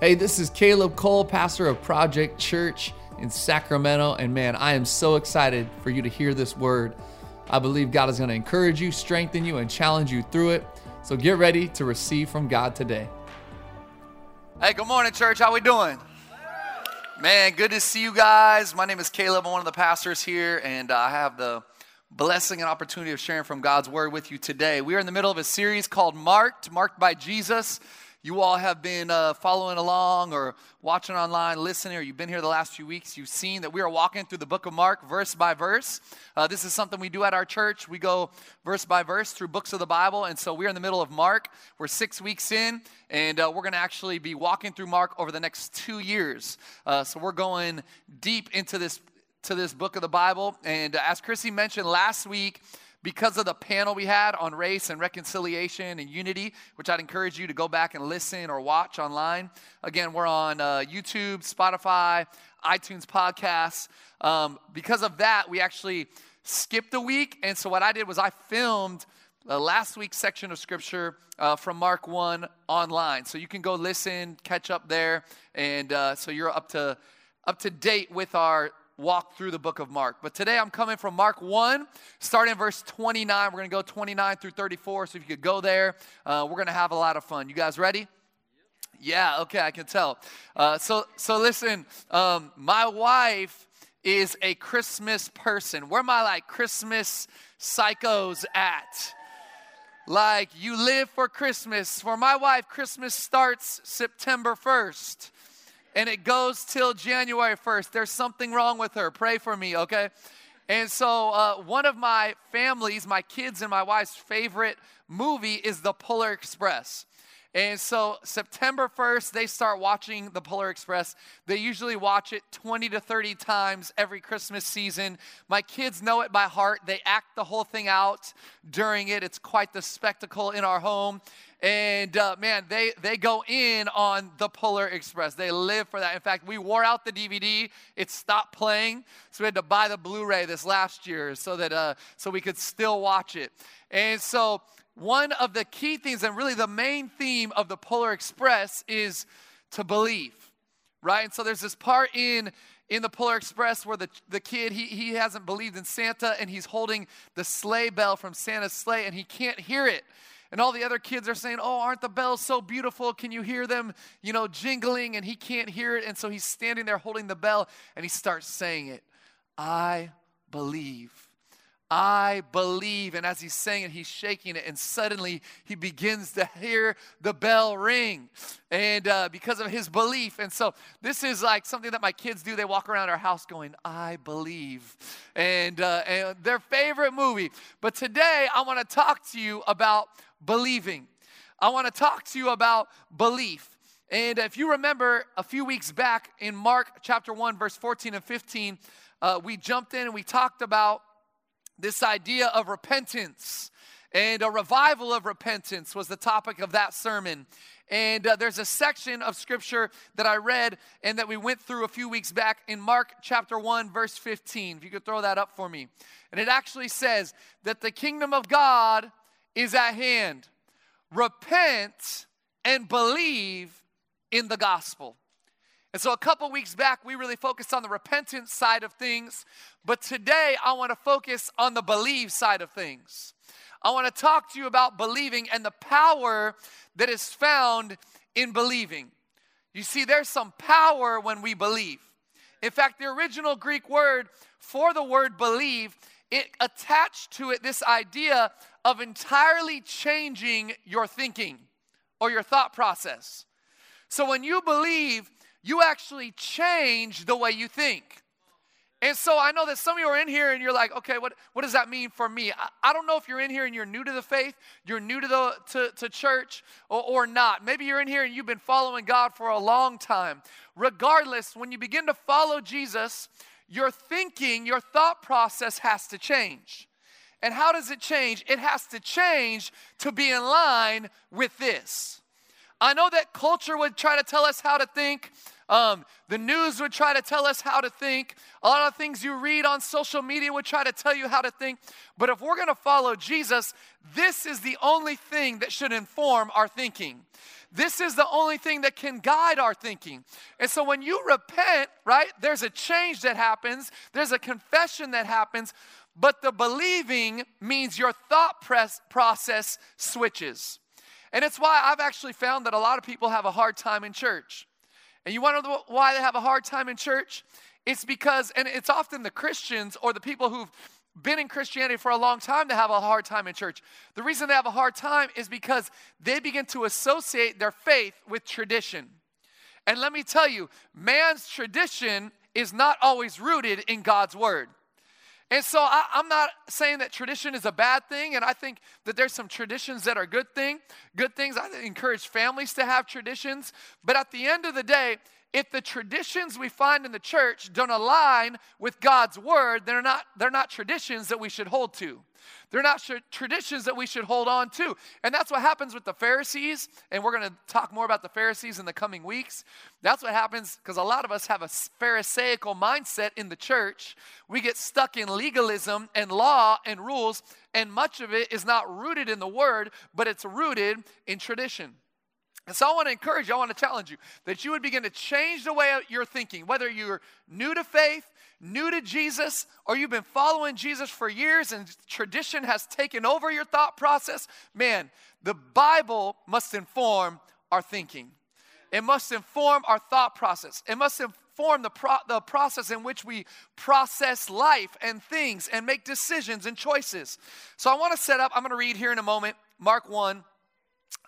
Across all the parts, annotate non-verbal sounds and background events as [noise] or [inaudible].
Hey, this is Caleb Cole, pastor of Project Church in Sacramento. And man, I am so excited for you to hear this word. I believe God is going to encourage you, strengthen you, and challenge you through it. So get ready to receive from God today. Hey, good morning, church. How we doing? Man, good to see you guys. My name is Caleb. I'm one of the pastors here, and uh, I have the blessing and opportunity of sharing from God's word with you today. We are in the middle of a series called Marked, Marked by Jesus you all have been uh, following along or watching online, listening, or you've been here the last few weeks, you've seen that we are walking through the book of Mark verse by verse. Uh, this is something we do at our church. We go verse by verse through books of the Bible. And so we're in the middle of Mark. We're six weeks in, and uh, we're going to actually be walking through Mark over the next two years. Uh, so we're going deep into this. To this book of the Bible. And uh, as Chrissy mentioned last week, because of the panel we had on race and reconciliation and unity, which I'd encourage you to go back and listen or watch online. Again, we're on uh, YouTube, Spotify, iTunes podcasts. Um, because of that, we actually skipped a week. And so what I did was I filmed the last week's section of scripture uh, from Mark 1 online. So you can go listen, catch up there. And uh, so you're up to up to date with our walk through the book of Mark. But today I'm coming from Mark 1, starting in verse 29. We're going to go 29 through 34. So if you could go there, uh, we're going to have a lot of fun. You guys ready? Yeah, okay, I can tell. Uh, so, so listen, um, my wife is a Christmas person. Where my like Christmas psychos at? Like you live for Christmas. For my wife, Christmas starts September 1st and it goes till January 1st. There's something wrong with her. Pray for me, okay? And so, uh, one of my families, my kids and my wife's favorite movie is The Polar Express. And so, September 1st, they start watching The Polar Express. They usually watch it 20 to 30 times every Christmas season. My kids know it by heart. They act the whole thing out during it. It's quite the spectacle in our home. And uh, man, they, they go in on the Polar Express. They live for that. In fact, we wore out the DVD. It stopped playing. So we had to buy the Blu ray this last year so that uh, so we could still watch it. And so, one of the key things, and really the main theme of the Polar Express, is to believe, right? And so, there's this part in in the Polar Express where the, the kid, he, he hasn't believed in Santa and he's holding the sleigh bell from Santa's sleigh and he can't hear it. And all the other kids are saying, Oh, aren't the bells so beautiful? Can you hear them, you know, jingling? And he can't hear it. And so he's standing there holding the bell and he starts saying it I believe. I believe. And as he's saying it, he's shaking it, and suddenly he begins to hear the bell ring. And uh, because of his belief. And so this is like something that my kids do. They walk around our house going, I believe. And, uh, and their favorite movie. But today I want to talk to you about believing. I want to talk to you about belief. And if you remember a few weeks back in Mark chapter 1, verse 14 and 15, uh, we jumped in and we talked about this idea of repentance. And a revival of repentance was the topic of that sermon. And uh, there's a section of scripture that I read and that we went through a few weeks back in Mark chapter 1, verse 15. If you could throw that up for me. And it actually says that the kingdom of God is at hand. Repent and believe in the gospel. And so, a couple weeks back, we really focused on the repentance side of things. But today, I want to focus on the believe side of things. I want to talk to you about believing and the power that is found in believing. You see, there's some power when we believe. In fact, the original Greek word for the word believe, it attached to it this idea of entirely changing your thinking or your thought process. So when you believe, you actually change the way you think. And so I know that some of you are in here and you're like, okay, what, what does that mean for me? I, I don't know if you're in here and you're new to the faith, you're new to the to, to church, or, or not. Maybe you're in here and you've been following God for a long time. Regardless, when you begin to follow Jesus, your thinking, your thought process has to change. And how does it change? It has to change to be in line with this. I know that culture would try to tell us how to think. Um, the news would try to tell us how to think. A lot of things you read on social media would try to tell you how to think. But if we're going to follow Jesus, this is the only thing that should inform our thinking. This is the only thing that can guide our thinking. And so when you repent, right, there's a change that happens, there's a confession that happens, but the believing means your thought process switches. And it's why I've actually found that a lot of people have a hard time in church. And you wonder why they have a hard time in church? It's because, and it's often the Christians or the people who've been in Christianity for a long time that have a hard time in church. The reason they have a hard time is because they begin to associate their faith with tradition. And let me tell you, man's tradition is not always rooted in God's word. And so I, am not saying that tradition is a bad thing, and I think that there's some traditions that are good thing, good things. I encourage families to have traditions, but at the end of the day, if the traditions we find in the church don't align with God's word, they're not, they're not traditions that we should hold to. They're not sh- traditions that we should hold on to. And that's what happens with the Pharisees. And we're going to talk more about the Pharisees in the coming weeks. That's what happens because a lot of us have a Pharisaical mindset in the church. We get stuck in legalism and law and rules, and much of it is not rooted in the word, but it's rooted in tradition. And so I want to encourage you, I want to challenge you that you would begin to change the way you're thinking, whether you're new to faith, new to Jesus, or you've been following Jesus for years and tradition has taken over your thought process. Man, the Bible must inform our thinking. It must inform our thought process. It must inform the, pro- the process in which we process life and things and make decisions and choices. So I want to set up, I'm going to read here in a moment, Mark 1,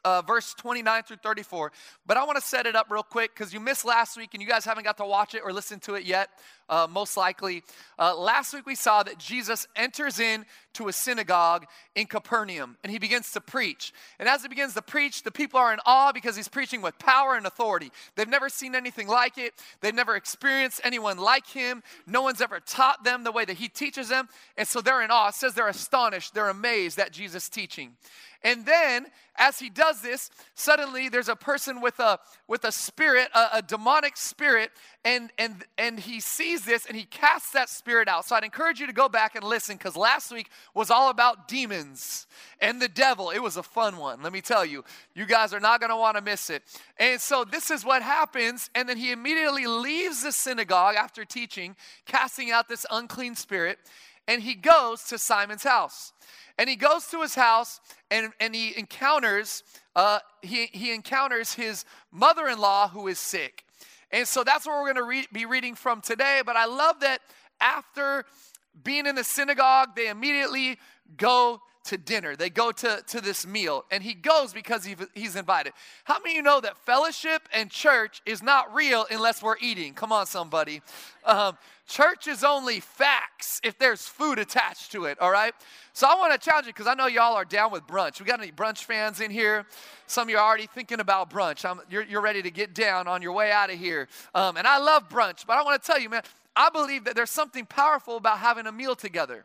uh, verse 29 through 34. But I want to set it up real quick because you missed last week and you guys haven't got to watch it or listen to it yet, uh, most likely. Uh, last week we saw that Jesus enters in to a synagogue in Capernaum and he begins to preach. And as he begins to preach, the people are in awe because he's preaching with power and authority. They've never seen anything like it, they've never experienced anyone like him. No one's ever taught them the way that he teaches them. And so they're in awe. It says they're astonished, they're amazed at Jesus' teaching. And then, as he does this, suddenly there's a person with a with a spirit, a, a, demonic spirit, and and and he sees this and he casts that spirit out. So I'd encourage you to go back and listen because last week was all about demons and the devil. It was a fun one. Let me tell you, you guys are not going to want to miss it. And so this is what happens, and then he immediately leaves the synagogue after teaching, casting out this unclean spirit, and he goes to Simon's house. And he goes to his house and, and he encounters uh, he, he encounters his mother-in-law who is sick. And so that's what we're going to re- be reading from today. But I love that after being in the synagogue, they immediately go to dinner. They go to, to this meal, and he goes because he, he's invited. How many of you know that fellowship and church is not real unless we're eating? Come on, somebody. Um, church is only facts if there's food attached to it, all right? So I want to challenge you because I know y'all are down with brunch. We got any brunch fans in here? Some of you are already thinking about brunch. You're, you're, ready to get down on your way out of here. Um, and I love brunch, but I want to tell you, man, I believe that there's something powerful about having a meal together.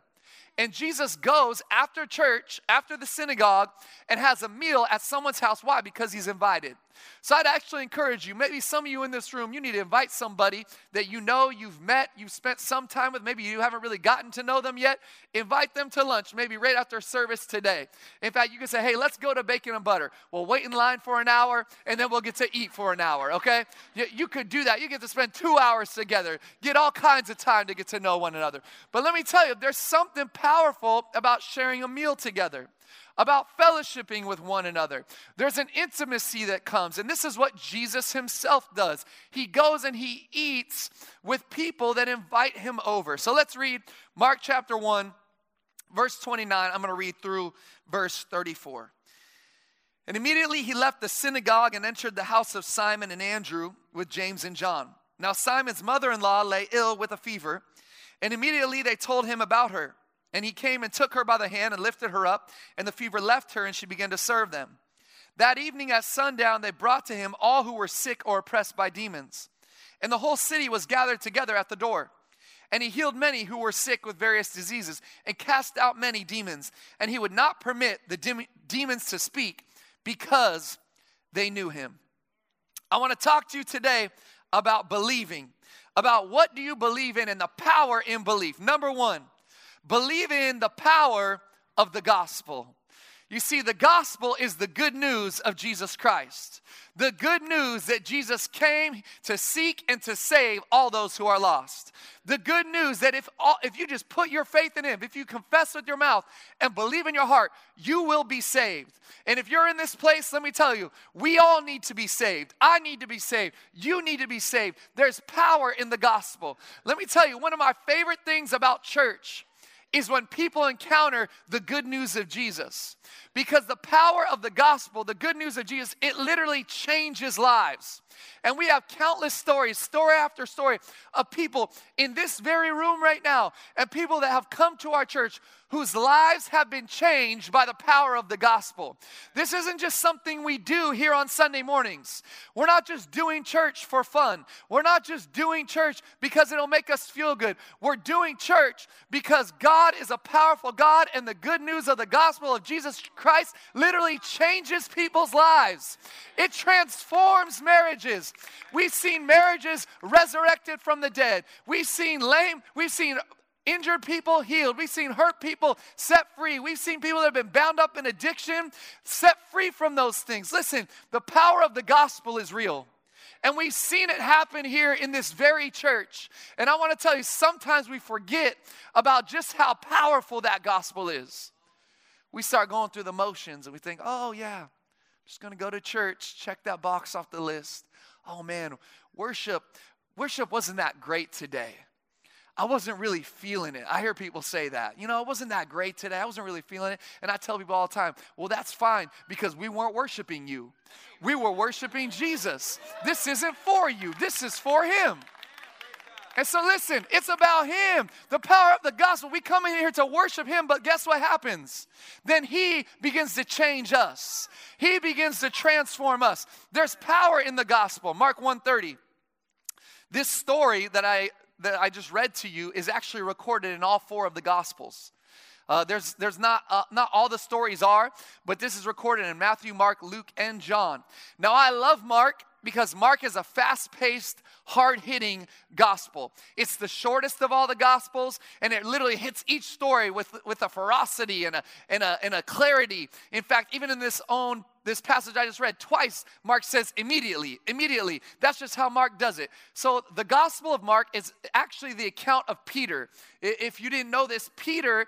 And Jesus goes after church, after the synagogue, and has a meal at someone's house. Why? Because he's invited. So I'd actually encourage you, maybe some of you in this room, you need to invite somebody that you know you've met, you've spent some time with, maybe you haven't really gotten to know them yet. Invite them to lunch, maybe right after service today. In fact, you can say, hey, let's go to bacon and butter. We'll wait in line for an hour and then we'll get to eat for an hour, okay? You, you could do that. You get to spend two hours together, get all kinds of time to get to know one another. But let me tell you, there's something powerful about sharing a meal together about fellowshipping with one another. There's an intimacy that comes, and this is what Jesus himself does. He goes and he eats with people that invite him over. So let's read Mark chapter 1, verse 29. I'm going to read through verse 34. And immediately he left the synagogue and entered the house of Simon and Andrew with James and John. Now Simon's mother in law lay ill with a fever, and immediately they told him about her. And he came and took her by the hand and lifted her up, and the fever left her, and she began to serve them. That evening at sundown, they brought to him all who were sick or oppressed by demons. And the whole city was gathered together at the door. And he healed many who were sick with various diseases and cast out many demons. And he would not permit the de- demons to speak because they knew him. I want to talk to you today about believing, about what do you believe in and the power in belief. Number one, Believe in the power of the gospel. You see, the gospel is the good news of Jesus Christ. The good news that Jesus came to seek and to save all those who are lost. The good news that if, all, if you just put your faith in Him, if you confess with your mouth and believe in your heart, you will be saved. And if you're in this place, let me tell you, we all need to be saved. I need to be saved. You need to be saved. There's power in the gospel. Let me tell you, one of my favorite things about church is when people encounter the good news of Jesus. Because the power of the gospel, the good news of Jesus, it literally changes lives. And we have countless stories, story after story, of people in this very room right now, and people that have come to our church whose lives have been changed by the power of the gospel. This isn't just something we do here on Sunday mornings. We're not just doing church for fun. We're not just doing church because it'll make us feel good. We're doing church because God is a powerful God, and the good news of the gospel of Jesus Christ literally changes people's lives. It transforms marriages. We've seen marriages resurrected from the dead. We've seen lame, we've seen injured people healed. We've seen hurt people set free. We've seen people that have been bound up in addiction set free from those things. Listen, the power of the gospel is real. And we've seen it happen here in this very church. And I want to tell you, sometimes we forget about just how powerful that gospel is. We start going through the motions and we think, oh, yeah, I'm just going to go to church, check that box off the list. Oh, man, worship, worship wasn't that great today. I wasn't really feeling it. I hear people say that. You know, it wasn't that great today. I wasn't really feeling it. And I tell people all the time, well, that's fine because we weren't worshiping you. We were worshiping Jesus. This isn't for you, this is for Him. And so, listen, it's about Him, the power of the gospel. We come in here to worship Him, but guess what happens? Then He begins to change us, He begins to transform us. There's power in the gospel. Mark 130. This story that I that I just read to you is actually recorded in all four of the Gospels. Uh, there's there's not uh, not all the stories are, but this is recorded in Matthew, Mark, Luke, and John. Now I love Mark because Mark is a fast-paced, hard-hitting gospel. It's the shortest of all the gospels, and it literally hits each story with with a ferocity and a and a and a clarity. In fact, even in this own this passage I just read twice, Mark says immediately, immediately. That's just how Mark does it. So the Gospel of Mark is actually the account of Peter. If you didn't know this, Peter,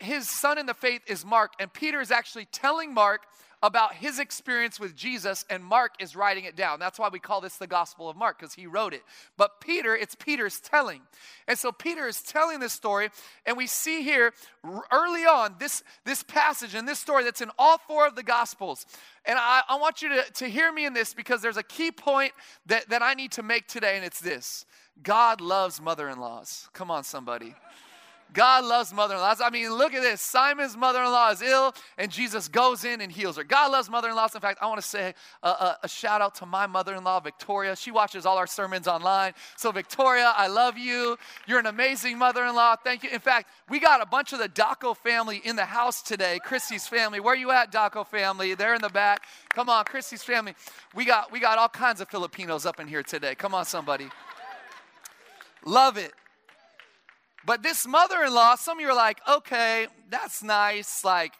his son in the faith is Mark, and Peter is actually telling Mark about his experience with Jesus, and Mark is writing it down. That's why we call this the Gospel of Mark, because he wrote it. But Peter, it's Peter's telling. And so Peter is telling this story, and we see here early on this, this passage and this story that's in all four of the Gospels. And I, I want you to, to hear me in this because there's a key point that, that I need to make today, and it's this God loves mother in laws. Come on, somebody. God loves mother in laws. I mean, look at this. Simon's mother in law is ill, and Jesus goes in and heals her. God loves mother in laws. In fact, I want to say a, a, a shout out to my mother in law, Victoria. She watches all our sermons online. So, Victoria, I love you. You're an amazing mother in law. Thank you. In fact, we got a bunch of the Daco family in the house today. Chrissy's family. Where are you at, Daco family? They're in the back. Come on, Chrissy's family. We got, we got all kinds of Filipinos up in here today. Come on, somebody. Love it. But this mother in law, some of you are like, okay, that's nice. Like,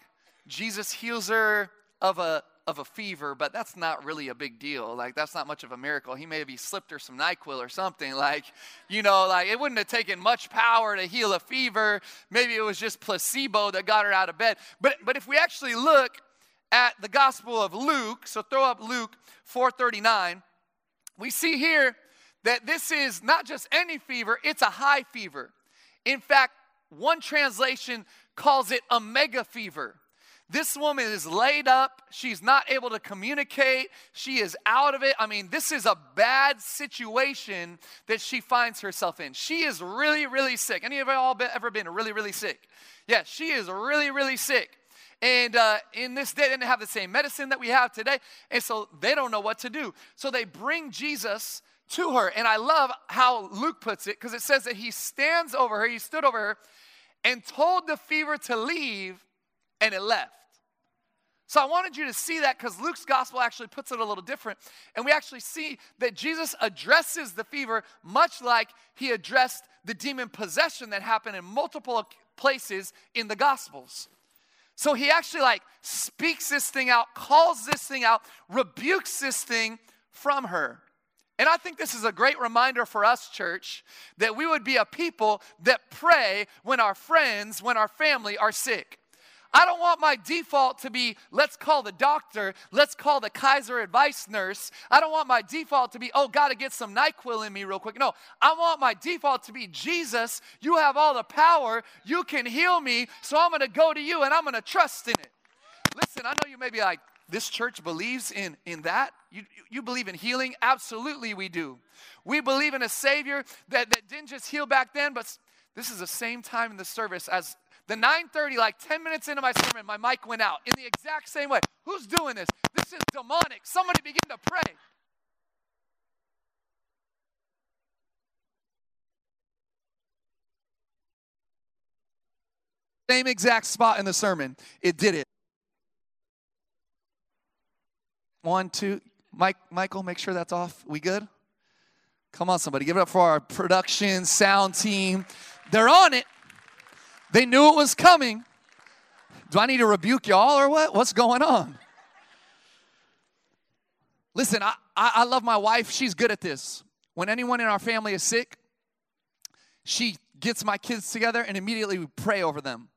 Jesus heals her of a, of a fever, but that's not really a big deal. Like, that's not much of a miracle. He maybe slipped her some NyQuil or something. [laughs] Like, you know, like it wouldn't have taken much power to heal a fever. Maybe it was just placebo that got her out of bed. But, but if we actually look at the Gospel of Luke, so throw up Luke 439, we see here that this is not just any fever, it's a high fever. In fact, one translation calls it a mega fever. This woman is laid up. She's not able to communicate. She is out of it. I mean, this is a bad situation that she finds herself in. She is really, really sick. Any of you all been, ever been really, really sick? Yeah, she is really, really sick. And uh, in this day, they didn't have the same medicine that we have today. And so they don't know what to do. So they bring Jesus to her. And I love how Luke puts it because it says that he stands over her, he stood over her, and told the fever to leave, and it left. So I wanted you to see that because Luke's gospel actually puts it a little different. And we actually see that Jesus addresses the fever much like he addressed the demon possession that happened in multiple places in the gospels. So he actually like speaks this thing out, calls this thing out, rebukes this thing from her. And I think this is a great reminder for us, church, that we would be a people that pray when our friends, when our family are sick. I don't want my default to be, let's call the doctor, let's call the Kaiser advice nurse. I don't want my default to be, oh, gotta get some NyQuil in me real quick. No, I want my default to be, Jesus, you have all the power, you can heal me, so I'm gonna go to you and I'm gonna trust in it. Listen, I know you may be like, this church believes in, in that. You, you believe in healing? Absolutely, we do. We believe in a Savior that, that didn't just heal back then, but this is the same time in the service as the 9:30, like 10 minutes into my sermon, my mic went out in the exact same way. Who's doing this? This is demonic. Somebody begin to pray. Same exact spot in the sermon. It did it. One, two. Mike, Michael, make sure that's off. We good? Come on, somebody. Give it up for our production, sound team. They're on it. They knew it was coming. Do I need to rebuke y'all or what? What's going on? Listen, I, I, I, love my wife. She's good at this. When anyone in our family is sick, she gets my kids together and immediately we pray over them.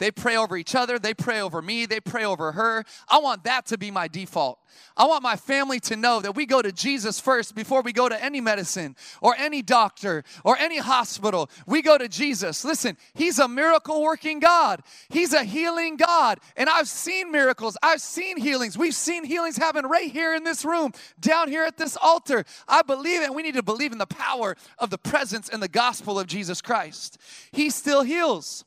They pray over each other. They pray over me. They pray over her. I want that to be my default. I want my family to know that we go to Jesus first before we go to any medicine or any doctor or any hospital. We go to Jesus. Listen, He's a miracle working God, He's a healing God. And I've seen miracles, I've seen healings. We've seen healings happen right here in this room, down here at this altar. I believe it. We need to believe in the power of the presence and the gospel of Jesus Christ. He still heals.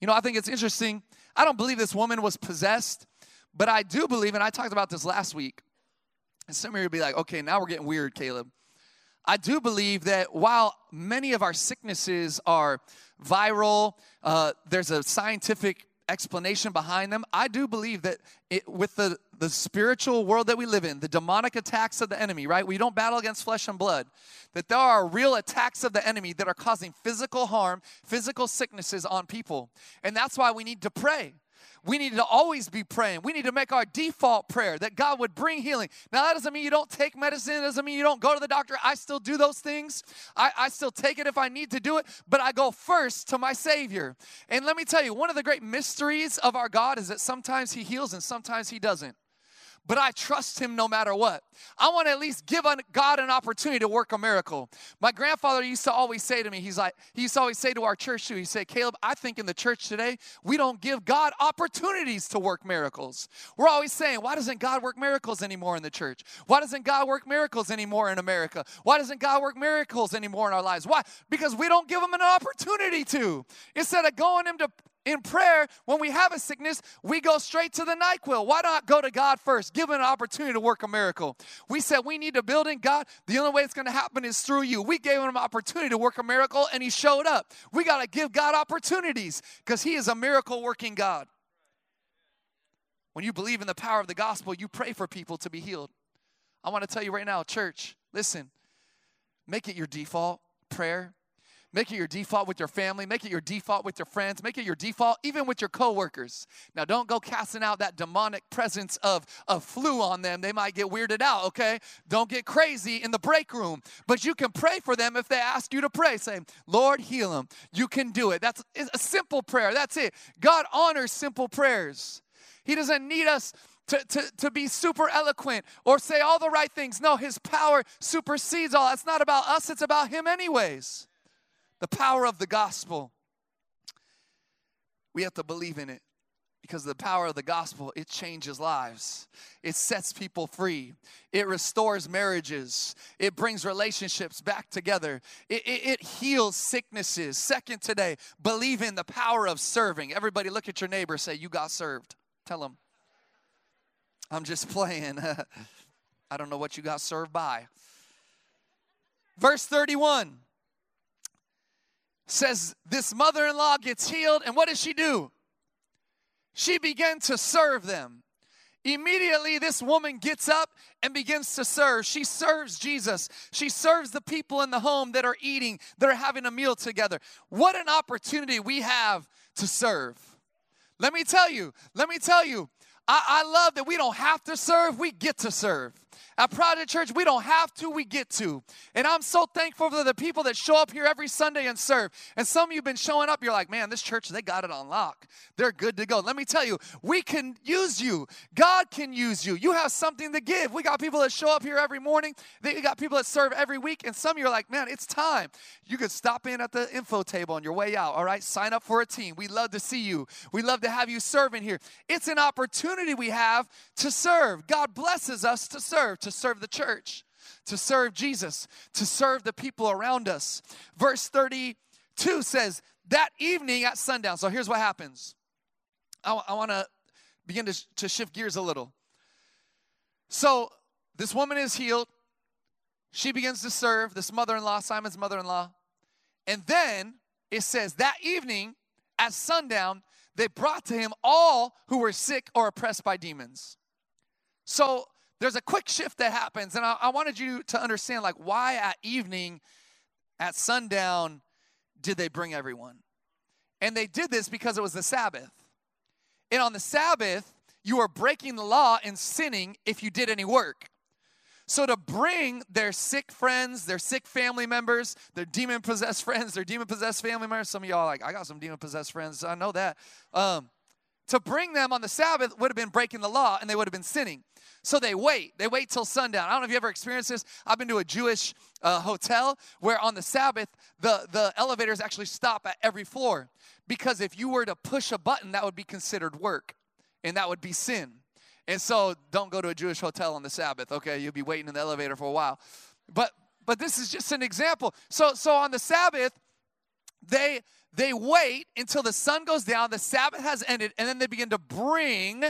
You know, I think it's interesting. I don't believe this woman was possessed, but I do believe, and I talked about this last week. And some of you would be like, okay, now we're getting weird, Caleb. I do believe that while many of our sicknesses are viral, uh, there's a scientific explanation behind them. I do believe that it, with the, the spiritual world that we live in, the demonic attacks of the enemy, right? We don't battle against flesh and blood. That there are real attacks of the enemy that are causing physical harm, physical sicknesses on people. And that's why we need to pray. We need to always be praying. We need to make our default prayer that God would bring healing. Now, that doesn't mean you don't take medicine, it doesn't mean you don't go to the doctor. I still do those things. I, I still take it if I need to do it, but I go first to my Savior. And let me tell you, one of the great mysteries of our God is that sometimes He heals and sometimes He doesn't but I trust him no matter what. I want to at least give God an opportunity to work a miracle. My grandfather used to always say to me, he's like, he used to always say to our church too, he said, Caleb, I think in the church today, we don't give God opportunities to work miracles. We're always saying, why doesn't God work miracles anymore in the church? Why doesn't God work miracles anymore in America? Why doesn't God work miracles anymore in our lives? Why? Because we don't give him an opportunity to. Instead of going him to in prayer, when we have a sickness, we go straight to the NyQuil. Why not go to God first? Give him an opportunity to work a miracle. We said we need to build in God. The only way it's going to happen is through you. We gave him an opportunity to work a miracle and he showed up. We got to give God opportunities because he is a miracle working God. When you believe in the power of the gospel, you pray for people to be healed. I want to tell you right now, church, listen, make it your default prayer Make it your default with your family. Make it your default with your friends. Make it your default even with your coworkers. Now, don't go casting out that demonic presence of, of flu on them. They might get weirded out, okay? Don't get crazy in the break room. But you can pray for them if they ask you to pray. Say, Lord, heal them. You can do it. That's a simple prayer. That's it. God honors simple prayers. He doesn't need us to, to, to be super eloquent or say all the right things. No, his power supersedes all. It's not about us, it's about him, anyways the power of the gospel. We have to believe in it because the power of the gospel it changes lives. It sets people free. It restores marriages. It brings relationships back together. It, it, it, heals sicknesses. Second today believe in the power of serving. Everybody look at your neighbor say you got served. Tell them i'm just playing. [laughs] I don't know what you got served by. Verse 31 says this mother in law gets healed, and what does she do? She began to serve them. Immediately, this woman gets up and begins to serve. She serves Jesus. She serves the people in the home that are eating, that are having a meal together. What an opportunity we have to serve. Let me tell you, let me tell you, I, I love that we don't have to serve, we get to serve. At Project Church, we don't have to, we get to. And I'm so thankful for the people that show up here every Sunday and serve. And some of you have been showing up, you're like, man, this church, they got it on lock. They're good to go. Let me tell you, we can use you. God can use you. You have something to give. We got people that show up here every morning. We got people that serve every week. And some of you are like, man, it's time. You could stop in at the info table on your way out, all right? Sign up for a team. We love to see you. We love to have you serving here. It's an opportunity we have to serve. God blesses us to serve, to serve the church, to serve Jesus, to serve the people around us. Verse 32 says, That evening at sundown. So here's what happens. I, I want to begin to, to shift gears a little. So this woman is healed. She begins to serve this mother in law, Simon's mother in law. And then it says, That evening at sundown, they brought to him all who were sick or oppressed by demons. So there's a quick shift that happens and I, I, wanted you to understand like why at evening at sundown did they bring everyone? And they did this because it was the sabbath. And on the sabbath you were breaking the law and sinning if you did any work. So to bring their sick friends their sick family members their demon possessed [laughs] friends their demon possessed family members some of y'all like i got some demon possessed friends i know that. Um, to bring them on the sabbath would have been breaking the law and they would have been sinning so they wait. They wait till sundown. I don't know if you ever experienced this. I've been to a Jewish uh, hotel where on the Sabbath, the, the elevators actually stop at every floor. Because if you were to push a button, that would be considered work and that would be sin. And so don't go to a Jewish hotel on the Sabbath, okay? You'll be waiting in the elevator for a while. But but this is just an example. So so on the Sabbath, they they wait until the sun goes down, the Sabbath has ended, and then they begin to bring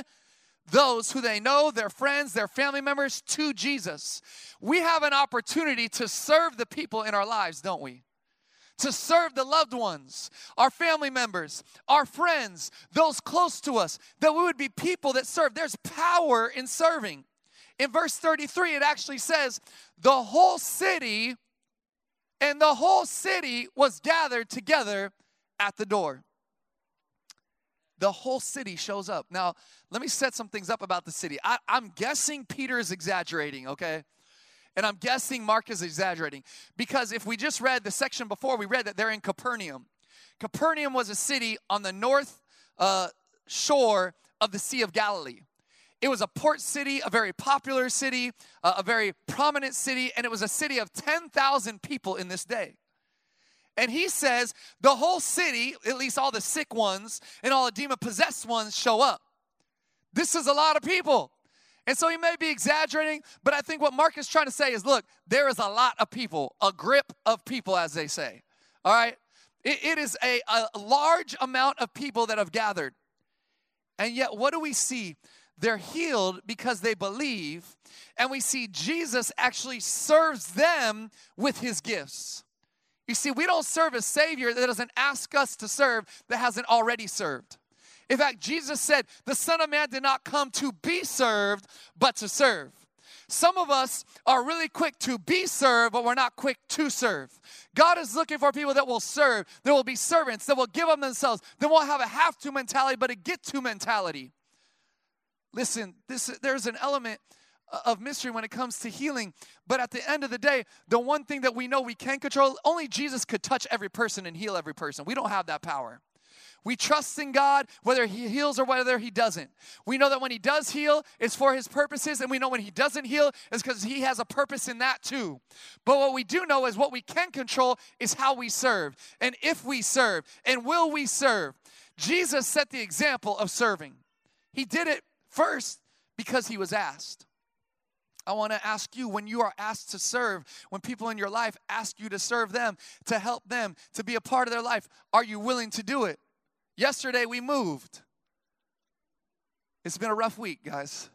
those who they know, their friends, their family members, to Jesus. We have an opportunity to serve the people in our lives, don't we? To serve the loved ones, our family members, our friends, those close to us, that we would be people that serve. There's power in serving. In verse 33, it actually says, The whole city and the whole city was gathered together at the door the whole city shows up. Now, let me set some things up about the city. I, am guessing Peter is exaggerating, okay? And I'm guessing Mark is exaggerating because if we just read the section before, we read that they're in Capernaum. Capernaum was a city on the north uh, shore of the Sea of Galilee. It was a port city, a very popular city, a very prominent city, and it was a city of 10,000 people in this day. And he says the whole city, at least all the sick ones and all the demon possessed ones, show up. This is a lot of people. And so he may be exaggerating, but I think what Mark is trying to say is look, there is a lot of people, a grip of people, as they say. All right? it, it is a, a large amount of people that have gathered. And yet, what do we see? They're healed because they believe, and we see Jesus actually serves them with his gifts. You see, we don't serve a Savior that doesn't ask us to serve that hasn't already served. In fact, Jesus said, The Son of Man did not come to be served, but to serve. Some of us are really quick to be served, but we're not quick to serve. God is looking for people that will serve, that will be servants, that will give them themselves, that won't have a have to mentality, but a get to mentality. Listen, this, there's an element of mystery when it comes to healing. But at the end of the day, the one thing that we know we can control, only Jesus could touch every person and heal every person. We don't have that power. We trust in God whether He heals or whether He doesn't. We know that when He does heal, it's for His purposes, and we know when He doesn't heal, it's because He has a purpose in that too. But what we do know is what we can control is how we serve, and if we serve, and will we serve. Jesus set the example of serving. He did it first because He was asked. I want to ask you when you are asked to serve, when people in your life ask you to serve them, to help them, to be a part of their life, are you willing to do it? Yesterday we moved. It's been a rough week, guys.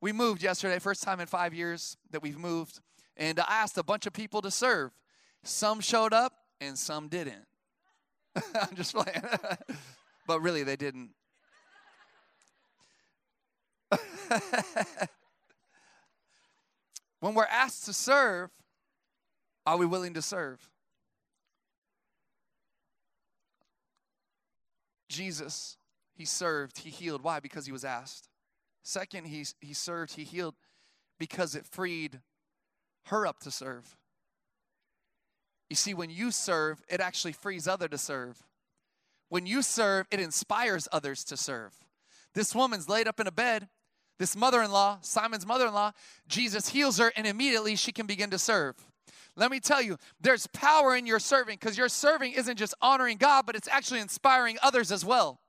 We moved yesterday, first time in five years that we've moved, and I asked a bunch of people to serve. Some showed up and some didn't. [laughs] I'm just playing. [laughs] but really, they didn't. [laughs] When we're asked to serve, are we willing to serve? Jesus, he served, he healed. Why? Because he was asked. Second, he, he served, he healed because it freed her up to serve. You see, when you serve, it actually frees other to serve. When you serve, it inspires others to serve. This woman's laid up in a bed. This mother in law, Simon's mother in law, Jesus heals her, and immediately she can begin to serve. Let me tell you, there's power in your serving because your serving isn't just honoring God, but it's actually inspiring others as well.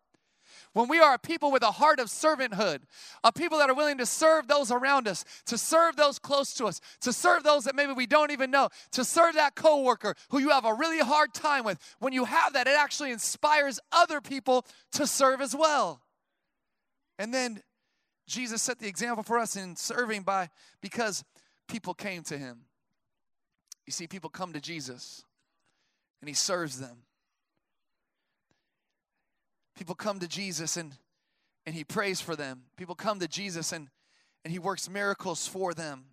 When we are a people with a heart of servanthood, a people that are willing to serve those around us, to serve those close to us, to serve those that maybe we don't even know, to serve that coworker who you have a really hard time with, when you have that, it actually inspires other people to serve as well. And then Jesus set the example for us in serving by because people came to him. You see, people come to Jesus and he serves them. People come to Jesus and, and he prays for them. People come to Jesus and, and he works miracles for them.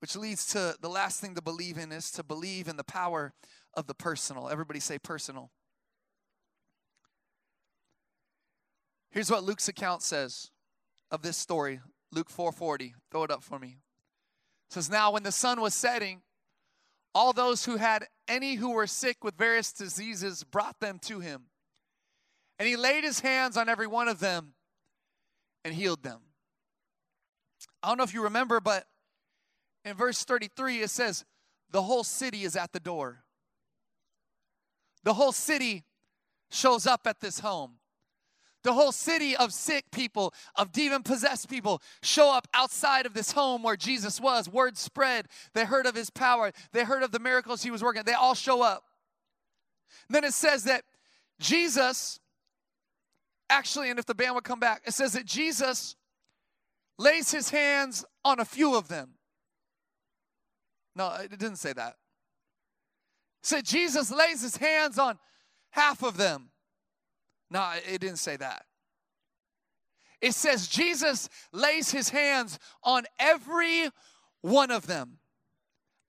Which leads to the last thing to believe in is to believe in the power of the personal. Everybody say personal. Here's what Luke's account says of this story. Luke 4:40. Throw it up for me. It says now when the sun was setting, all those who had any who were sick with various diseases brought them to him. And he laid his hands on every one of them and healed them. I don't know if you remember, but in verse 33, it says, The whole city is at the door. The whole city shows up at this home. The whole city of sick people, of demon possessed people, show up outside of this home where Jesus was. Word spread. They heard of his power, they heard of the miracles he was working. They all show up. And then it says that Jesus actually, and if the band would come back, it says that Jesus lays his hands on a few of them. No, it didn't say that. It said Jesus lays his hands on half of them. No, it didn't say that. It says Jesus lays his hands on every one of them.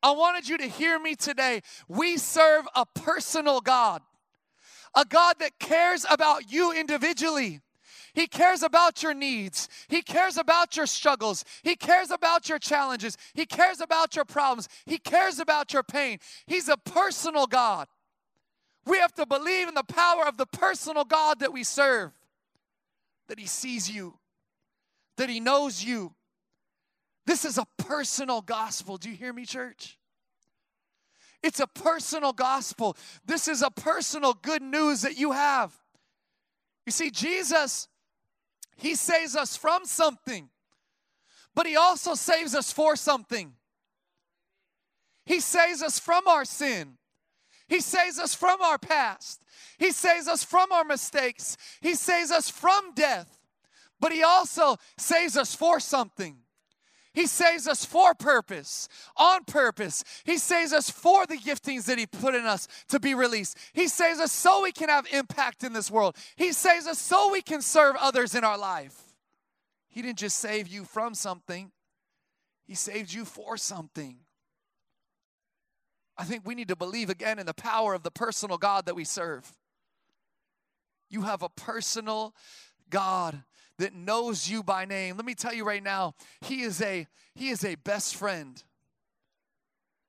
I wanted you to hear me today. We serve a personal God a God that cares about you individually. He cares about your needs. He cares about your struggles. He cares about your challenges. He cares about your problems. He cares about your pain. He's a personal God. We have to believe in the power of the personal God that we serve, that He sees you, that He knows you. This is a personal gospel. Do you hear me, church? It's a personal gospel. This is a personal good news that you have. You see, Jesus, He saves us from something, but He also saves us for something. He saves us from our sin. He saves us from our past. He saves us from our mistakes. He saves us from death. But He also saves us for something. He saves us for purpose, on purpose. He saves us for the giftings that He put in us to be released. He saves us so we can have impact in this world. He saves us so we can serve others in our life. He didn't just save you from something, He saved you for something. I think we need to believe again in the power of the personal God that we serve. You have a personal God that knows you by name. Let me tell you right now, he is a he is a best friend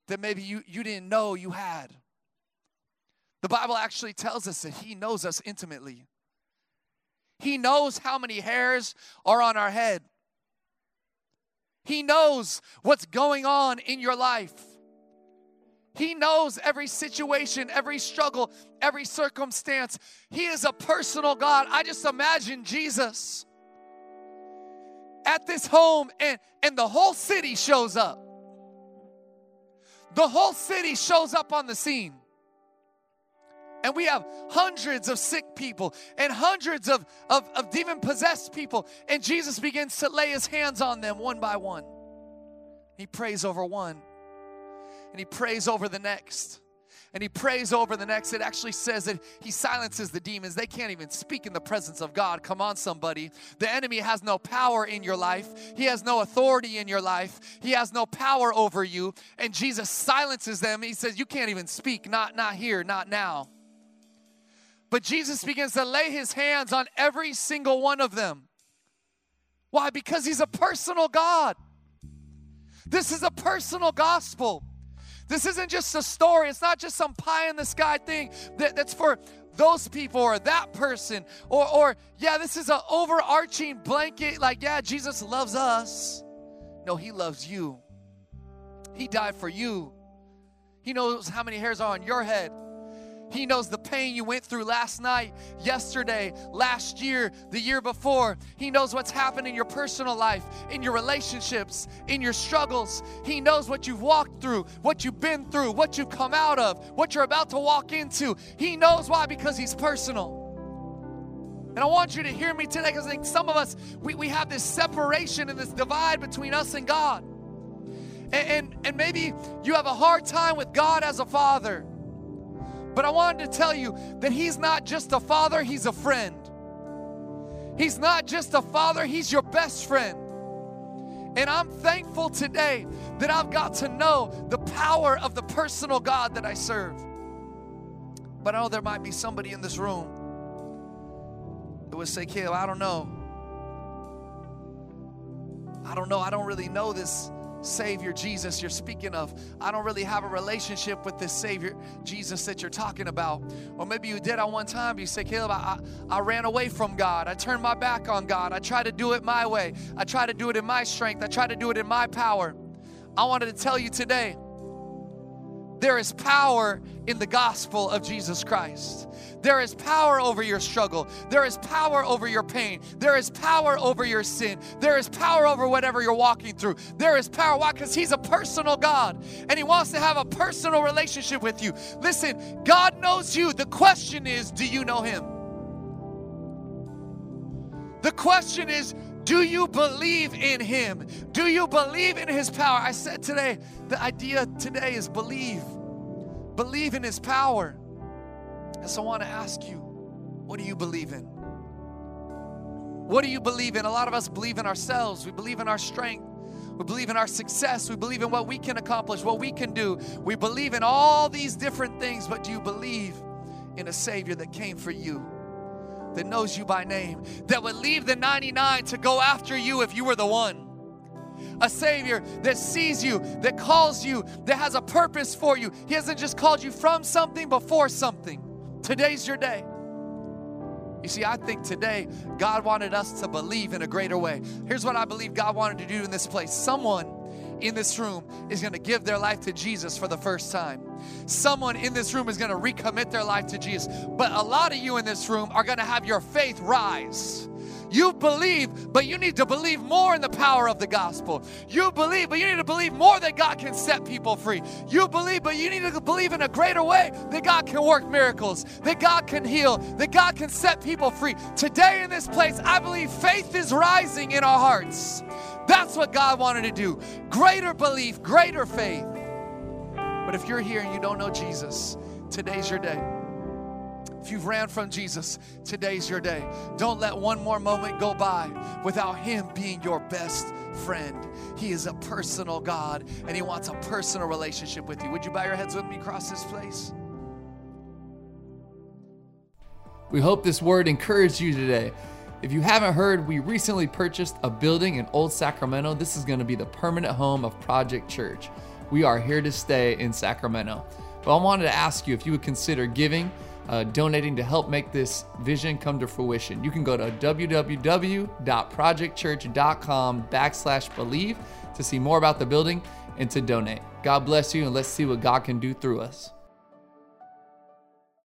that maybe you, you didn't know you had. The Bible actually tells us that he knows us intimately. He knows how many hairs are on our head. He knows what's going on in your life. He knows every situation, every struggle, every circumstance. He is a personal God. I just imagine Jesus at this home and, and the whole city shows up. The whole city shows up on the scene. And we have hundreds of sick people and hundreds of, of, of demon possessed people. And Jesus begins to lay his hands on them one by one. He prays over one, and he prays over the next and he prays over the next. It actually says that he silences the demons. They can't even speak in the presence of God. Come on, somebody. The enemy has no power in your life, he has no authority in your life, he has no power over you. And Jesus silences them. He says, You can't even speak, not, not here, not now. But Jesus begins to lay his hands on every single one of them. Why? Because he's a personal God. This is a personal gospel. This isn't just a story. It's not just some pie in the sky thing that, that's for those people or that person. Or, or yeah, this is an overarching blanket, like, yeah, Jesus loves us. No, he loves you. He died for you. He knows how many hairs are on your head. He knows the pain you went through last night, yesterday, last year, the year before. He knows what's happened in your personal life, in your relationships, in your struggles. He knows what you've walked through, what you've been through, what you've come out of, what you're about to walk into. He knows why, because He's personal. And I want you to hear me today because I think some of us, we, we have this separation and this divide between us and God. And, and, and maybe you have a hard time with God as a father. But I wanted to tell you that He's not just a father, He's a friend. He's not just a father, He's your best friend. And I'm thankful today that I've got to know the power of the personal God that I serve. But I know there might be somebody in this room that would say, Caleb, I don't know. I don't know. I don't really know this Savior Jesus you're speaking of. I don't really have a relationship with this Savior Jesus that you're talking about. Or maybe you did at one time. You say, Caleb, I, I, I ran away from God. I turned my back on God. I tried to do it my way. I tried to do it in my strength. I tried to do it in my power. I wanted to tell you today there is power in the gospel of Jesus Christ. There is power over your struggle. There is power over your pain. There is power over your sin. There is power over whatever you're walking through. There is power. Why? Because He's a personal God and He wants to have a personal relationship with you. Listen, God knows you. The question is, do you know Him? The question is, do you believe in Him? Do you believe in His power? I said today, the idea today is believe. Believe in His power. And so I want to ask you, what do you believe in? What do you believe in? A lot of us believe in ourselves, we believe in our strength. We believe in our success. We believe in what we can accomplish, what we can do. We believe in all these different things, but do you believe in a Savior that came for you? That knows you by name, that would leave the 99 to go after you if you were the one. A Savior that sees you, that calls you, that has a purpose for you. He hasn't just called you from something, but for something. Today's your day. You see, I think today God wanted us to believe in a greater way. Here's what I believe God wanted to do in this place. Someone in this room is going to give their life to Jesus for the first time. Someone in this room is going to recommit their life to Jesus. But a lot of you in this room are going to have your faith rise. You believe, but you need to believe more in the power of the gospel. You believe, but you need to believe more that God can set people free. You believe, but you need to believe in a greater way that God can work miracles, that God can heal, that God can set people free. Today in this place, I believe faith is rising in our hearts. That's what God wanted to do. Greater belief, greater faith. But if you're here and you don't know Jesus, today's your day. If you've ran from Jesus, today's your day. Don't let one more moment go by without Him being your best friend. He is a personal God and He wants a personal relationship with you. Would you bow your heads with me across this place? We hope this word encouraged you today. If you haven't heard, we recently purchased a building in Old Sacramento. This is going to be the permanent home of Project Church. We are here to stay in Sacramento. But I wanted to ask you if you would consider giving, uh, donating to help make this vision come to fruition. You can go to www.projectchurch.com backslash believe to see more about the building and to donate. God bless you, and let's see what God can do through us.